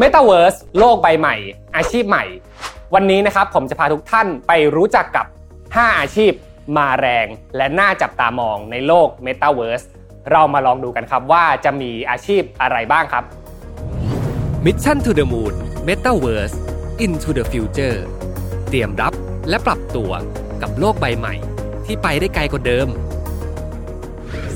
Metaverse โลกใบใหม่ อาชีพใหม่ วันนี้นะครับผมจะพาทุกท่านไปรู้จักกับ 5 อาชีพมาแรงและน่าจับตามองในโลก Metaverse เรามาลองดูกันครับว่าจะมีอาชีพอะไรบ้างครับ Mission to the Moon Metaverse Into the Future เตรียมรับและปรับตัวกับโลกใบใหม่ ที่ไปได้ไกลกว่าเดิม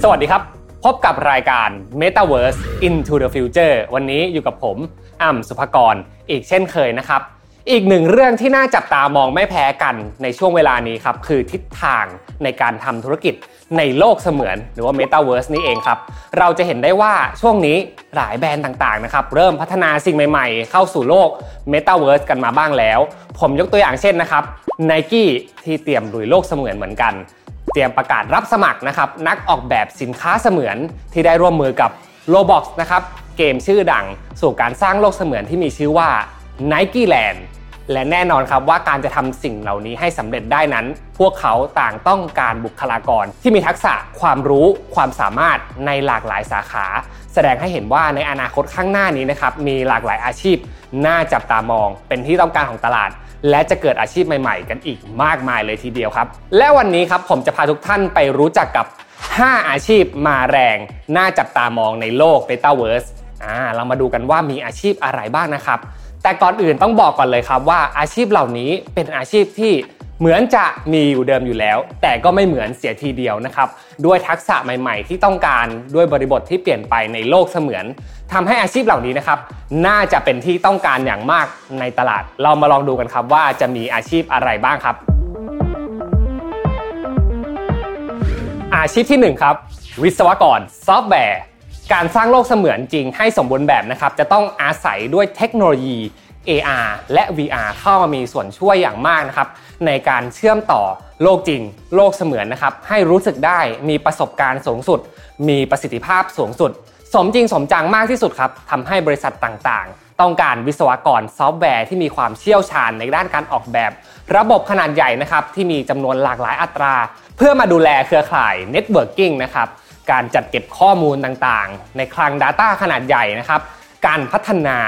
สวัสดีครับ พบกับรายการ Metaverse Into the Future วันนี้อยู่กับผม อ่ำสุภกรอีกเช่นเคยนะครับ อีกหนึ่งเรื่องที่น่าจับตามองไม่แพ้กันในช่วงเวลานี้ครับคือทิศทางในการทำธุรกิจในโลกเสมือนหรือว่า Metaverse นี่เองครับ เราจะเห็นได้ว่าช่วงนี้หลายแบรนด์ต่างๆนะครับเริ่มพัฒนาสิ่งใหม่ๆ เข้าสู่โลก Metaverse กันมาบ้างแล้ว ผมยกตัวอย่างเช่นนะครับ Nike ที่เตรียมลุยโลกเสมือนเหมือนกัน เตรียมประกาศรับสมัครนะครับนักออกแบบสินค้าเสมือนที่ได้ร่วมมือกับ Roblox นะครับ เกมชื่อดัง สู่การสร้างโลกเสมือนที่มีชื่อว่า Nike Land และแน่นอนครับว่าการจะทำสิ่งเหล่านี้ให้สำเร็จได้นั้น พวกเขาต่างต้องการบุคลากรที่มีทักษะความรู้ความสามารถในหลากหลายสาขา แสดงให้เห็นว่าในอนาคตข้างหน้านี้นะครับมีหลากหลายอาชีพ น่าจับตามอง เป็นที่ต้องการของตลาด และจะเกิดอาชีพใหม่ๆ กันอีกมากมายเลยทีเดียวครับ และวันนี้ครับผมจะพาทุกท่านไปรู้จักกับ 5 อาชีพมาแรง น่าจับตามองในโลก Metaverse อ่าเรามาดูกันว่ามีอาชีพอะไรบ้างนะครับ แต่ก่อนอื่นต้องบอกก่อนเลยครับว่าอาชีพเหล่านี้เป็นอาชีพที่เหมือนจะมีอยู่เดิมอยู่แล้ว แต่ก็ไม่เหมือนเสียทีเดียวนะครับ ด้วยทักษะใหม่ ๆ ที่ต้องการด้วยบริบทที่เปลี่ยนไปในโลกเสมือนทำให้อาชีพเหล่านี้นะครับ น่าจะเป็นที่ต้องการอย่างมากในตลาด เรามาลองดูกันครับว่าจะมีอาชีพอะไรบ้างครับ อาชีพที่1ครับวิศวกรซอฟต์แวร์ การสร้างโลกเสมือนจริงให้สมบูรณ์แบบนะครับจะต้องอาศัยด้วยเทคโนโลยี AR และ VR เข้ามามีส่วนช่วยอย่างมากนะครับในการเชื่อมต่อโลกจริง โลกเสมือนนะครับให้รู้สึกได้มีประสบการณ์สูงสุด มีประสิทธิภาพสูงสุด สมจริงสมจังมากที่สุดครับทำให้บริษัทต่างๆ ต้องการวิศวกรซอฟต์แวร์ที่มีความเชี่ยวชาญในด้านการออกแบบ ระบบขนาดใหญ่นะครับที่มีจำนวนหลากหลายอัตรา เพื่อมาดูแลเครือข่าย Networking นะครับ การจัดเก็บข้อมูลต่างๆ ในคลัง Data ขนาดใหญ่นะครับ การพัฒนา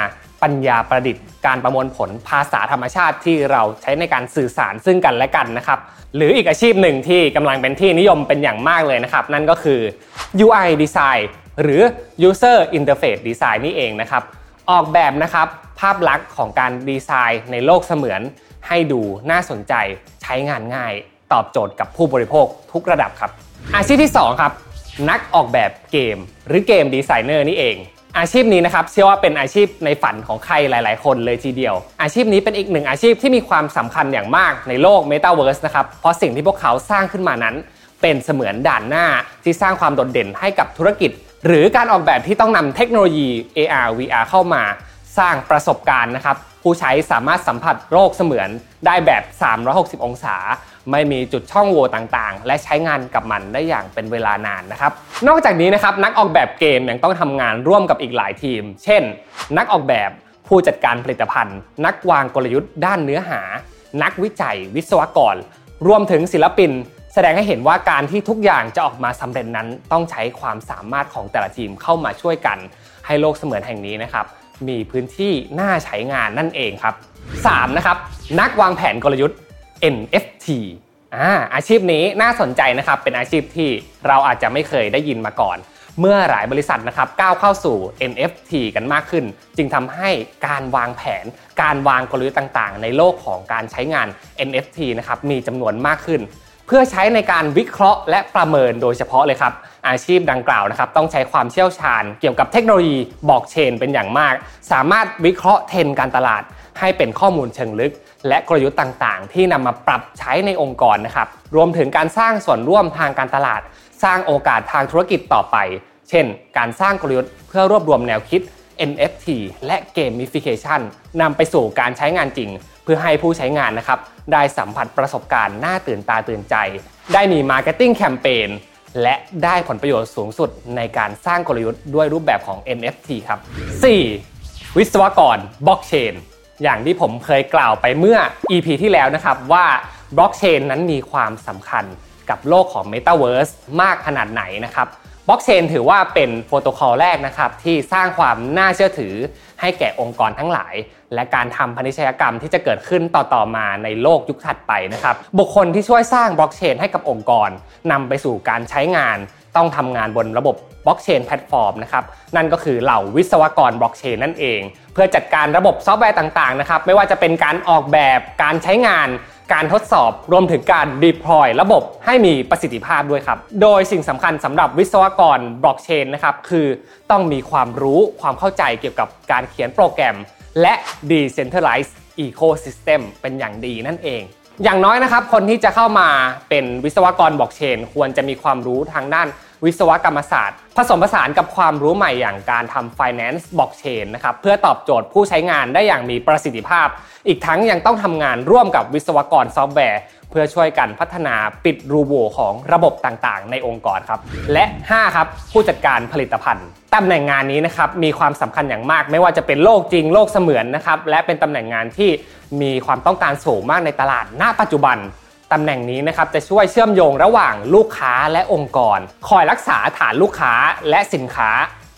ปัญญาประดิษฐ์ การประมวลผลภาษาธรรมชาติที่เราใช้ในการสื่อสารซึ่งกันและกันนะครับ หรืออีกอาชีพหนึ่งที่กำลังเป็นที่นิยมเป็นอย่างมากเลยนะครับ นั่นก็คือ UI Design หรือ User Interface Design นี่เองนะครับ ออกแบบนะครับภาพลักษณ์ของการดีไซน์ในโลกเสมือน ให้ดูน่าสนใจใช้งานง่าย ตอบโจทย์กับผู้บริโภคทุกระดับครับ อาชีพที่ 2 ครับ นักออกแบบเกม หรือเกมดีไซเนอร์นี่เอง อาชีพนี้นะครับเชื่อว่าเป็นอาชีพในฝันของใครหลาย ๆ คนเลยทีเดียว อาชีพนี้เป็นอีกหนึ่งอาชีพที่มีความสำคัญอย่างมากในโลก Metaverse นะครับเพราะสิ่งที่พวกเขาสร้างขึ้นมานั้น เป็นเสมือนด่านหน้าที่สร้างความโดดเด่นให้กับธุรกิจ หรือการออกแบบที่ต้องนำเทคโนโลยี AR VR เข้ามา สร้างประสบการณ์นะครับ ผู้ใช้สามารถสัมผัสโลกเสมือนได้แบบ 360 องศา ไม่มีจุดช่องโหว่ต่างๆ และใช้งานกับมันได้อย่างเป็นเวลานานนะครับ นอกจากนี้นะครับนักออกแบบเกมยังต้องทำงานร่วมกับอีกหลายทีม เช่น นักออกแบบผู้จัดการผลิตภัณฑ์ นักวางกลยุทธ์ด้านเนื้อหา นักวิจัย วิศวกร รวมถึงศิลปิน แสดงให้เห็นว่าการที่ทุกอย่างจะออกมาสำเร็จนั้น ต้องใช้ความสามารถของแต่ละทีมเข้ามาช่วยกัน ให้โลกเสมือนแห่งนี้นะครับ มีพื้นที่น่าใช้งานนั่นเองครับ 3. นะครับนักวางแผนกลยุทธ์ NFT อ่าอาชีพนี้น่าสนใจนะครับเป็นอาชีพที่เราอาจจะไม่เคยได้ยินมาก่อน เมื่อหลายบริษัทนะครับก้าวเข้าสู่ NFT กันมากขึ้น จึงทำให้การวางแผน การวางกลยุทธ์ต่างๆ ในโลกของการใช้งาน NFT นะครับมีจำนวนมากขึ้น เพื่อใช้ในการวิเคราะห์และประเมินโดยเฉพาะเลยครับ อาชีพดังกล่าวนะครับต้องใช้ความเชี่ยวชาญ เกี่ยวกับเทคโนโลยีบอกเชนเป็นอย่างมาก สามารถวิเคราะห์เทรนด์การตลาด ให้เป็นข้อมูลเชิงลึก และกลยุทธ์ต่างๆ ที่นำมาปรับใช้ในองค์กรนะครับรวมถึงการสร้างส่วนร่วมทางการตลาด สร้างโอกาสทางธุรกิจต่อไป เช่น การสร้างกลยุทธ์เพื่อรวบรวมแนวคิด NFT และ Gamification นำไปสู่การใช้งานจริง พื่อให้ผู้ใช้งานนะครับได้สัมผัสประสบการณ์น่าตื่นตาตื่นใจ ได้มี Marketing Campaign และได้ผลประโยชน์สูงสุดในการสร้างกลยุทธ์ด้วยรูปแบบของ NFT ครับ 4. วิศวกรบล็อกเชนอย่างที่ผมเคยกล่าวไปเมื่อ EP ที่แล้วนะครับว่าบล็อกเชนนั้นมีความสำคัญกับโลกของ Metaverse มากขนาดไหนนะครับ บล็อกเชนถือว่าเป็นโปรโตคอลแรกนะครับที่สร้างความน่าเชื่อถือให้แก่องค์กรทั้งหลาย และการทำพาณิชยกรรมที่จะเกิดขึ้นต่อๆมาในโลกยุคถัดไปนะครับบุคคลที่ช่วยสร้างบล็อกเชนให้กับองค์กรนำไปสู่การใช้งาน ต้องทำงานบนระบบบล็อกเชนแพลตฟอร์มนะครับนั่นก็คือเหล่าวิศวกรบล็อกเชนนั่นเอง เพื่อจัดการระบบซอฟต์แวร์ต่างๆนะครับไม่ว่าจะเป็นการออกแบบการใช้งาน การทดสอบรวมถึงการ deploy ระบบให้มีประสิทธิภาพด้วยครับ โดยสิ่งสำคัญสำหรับวิศวกรบล็อกเชนนะครับคือต้องมีความรู้ความเข้าใจเกี่ยวกับการเขียนโปรแกรม และ decentralized ecosystem เป็นอย่างดีนั่นเอง อย่างน้อยนะครับ คนที่จะเข้ามาเป็นวิศวกรบล็อกเชน ควรจะมีความรู้ทางด้าน วิศวกรรมศาสตร์ ผสมผสานกับความรู้ใหม่อย่างการทำ finance blockchain นะครับเพื่อตอบโจทย์ผู้ใช้งานได้อย่างมีประสิทธิภาพ อีกทั้งยังต้องทำงานร่วมกับวิศวกรซอฟต์แวร์ เพื่อช่วยกันพัฒนาปิดรูโหว่ของระบบต่างๆ ในองค์กรครับและ 5 ครับ ผู้จัดการผลิตภัณฑ์ตำแหน่งงานนี้นะครับมีความสำคัญอย่างมาก ไม่ว่าจะเป็นโลกจริงโลกเสมือนนะครับและเป็นตำแหน่งงานที่มีความต้องการสูงมากในตลาดณปัจจุบัน ตำแหน่งนี้นะครับจะช่วยเชื่อมโยงระหว่างลูกค้าและองค์กร คอยรักษาฐานลูกค้าและสินค้า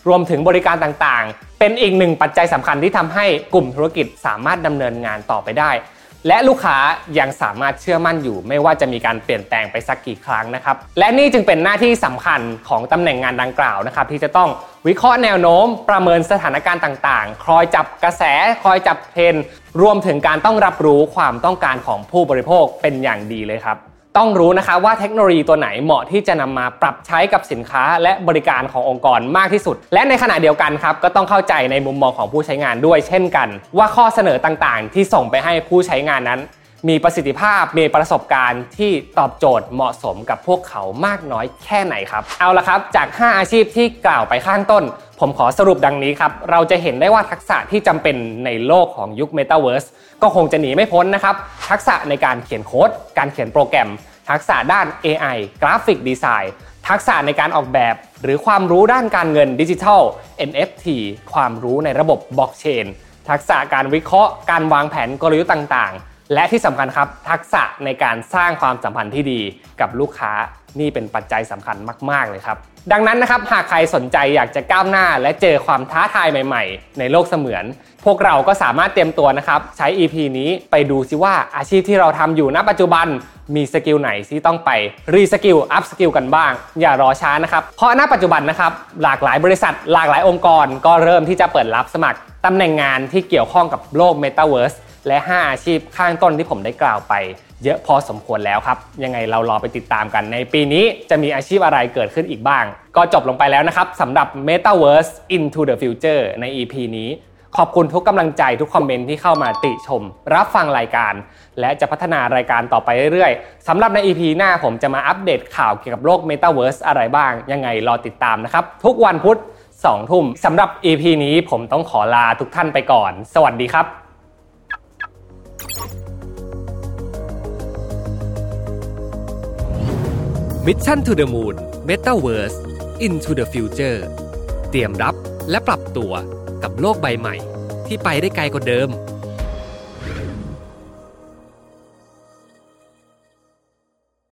รวมถึงบริการต่างๆ เป็นอีกหนึ่งปัจจัยสำคัญที่ทำให้กลุ่มธุรกิจสามารถดำเนินงานต่อไปได้ และลูกค้ายังสามารถเชื่อมั่นอยู่ ไม่ว่าจะมีการเปลี่ยนแปลงไปสักกี่ครั้งนะครับ และนี่จึงเป็นหน้าที่สำคัญของตำแหน่งงานดังกล่าวนะครับ ที่จะต้องวิเคราะห์แนวโน้ม ประเมินสถานการณ์ต่างๆ คอยจับกระแส คอยจับเทรนรวมถึงการต้องรับรู้ความต้องการของผู้บริโภคเป็นอย่างดีเลยครับ ต้องรู้นะคะว่าเทคโนโลยีตัวไหนเหมาะที่จะนำมาปรับใช้กับสินค้าและบริการขององค์กรมากที่สุด และในขณะเดียวกันครับก็ต้องเข้าใจในมุมมองของผู้ใช้งานด้วยเช่นกัน ว่าข้อเสนอต่างๆ ที่ส่งไปให้ผู้ใช้งานนั้น มีประสิทธิภาพมีประสบการณ์ที่ตอบโจทย์เหมาะสมกับพวกเขามากน้อยแค่ไหนครับ เอาละครับจาก 5 อาชีพที่กล่าวไปข้างต้น ผมขอสรุปดังนี้ครับ เราจะเห็นได้ว่าทักษะที่จำเป็นในโลกของยุค Metaverse ก็คงจะหนีไม่พ้นนะครับ ทักษะในการเขียนโค้ด การเขียนโปรแกรม ทักษะด้าน AI กราฟิกดีไซน์ทักษะในการออกแบบ หรือความรู้ด้านการเงินดิจิทัล NFT ความรู้ในระบบบล็อกเชนทักษะการวิเคราะห์ การวางแผนกลยุทธ์ต่างๆ และที่สำคัญครับทักษะในการสร้างความสัมพันธ์ที่ดีกับลูกค้านี่เป็นปัจจัยสำคัญมาก ๆ เลยครับ ดังนั้นนะครับหากใครสนใจอยากจะก้าวหน้า และเจอความท้าทายใหม่ ๆ ในโลกเสมือน พวกเราก็สามารถเตรียมตัวนะครับ ใช้ EP นี้ไปดูซิว่าอาชีพที่เราทำอยู่ณปัจจุบันมี skill ไหนที่ต้องไป reskill upskill กันบ้าง อย่ารอช้านะครับ เพราะณปัจจุบันนะครับหลากหลายบริษัท หลากหลายองค์กร ก็เริ่มที่จะเปิดรับสมัครตำแหน่งงานที่เกี่ยวข้องกับโลก Metaverse และ 5 อาชีพข้างต้นที่ผมได้กล่าวไป เยอะพอสมควรแล้วครับ ยังไงเรารอไปติดตามกันในปีนี้จะมีอาชีพอะไรเกิดขึ้นอีกบ้าง ก็จบลงไปแล้วนะครับสำหรับ Metaverse into the future ใน EP นี้ ขอบคุณทุกกำลังใจทุกคอมเมนต์ที่เข้ามาติชม รับฟังรายการ และจะพัฒนารายการต่อไปเรื่อยๆสำหรับใน EP หน้าผมจะมาอัปเดตข่าวเกี่ยวกับโลก Metaverse อะไรบ้าง ยังไงรอติดตามนะครับทุกวันพุธ2ทุ่มสำหรับ EP นี้ผมต้องขอลาทุกท่านไปก่อน สวัสดีครับ Mission to the Moon Metaverse into the future เตรียมรับและปรับตัวกับโลกใบใหม่ ที่ไปได้ไกลกว่าเดิม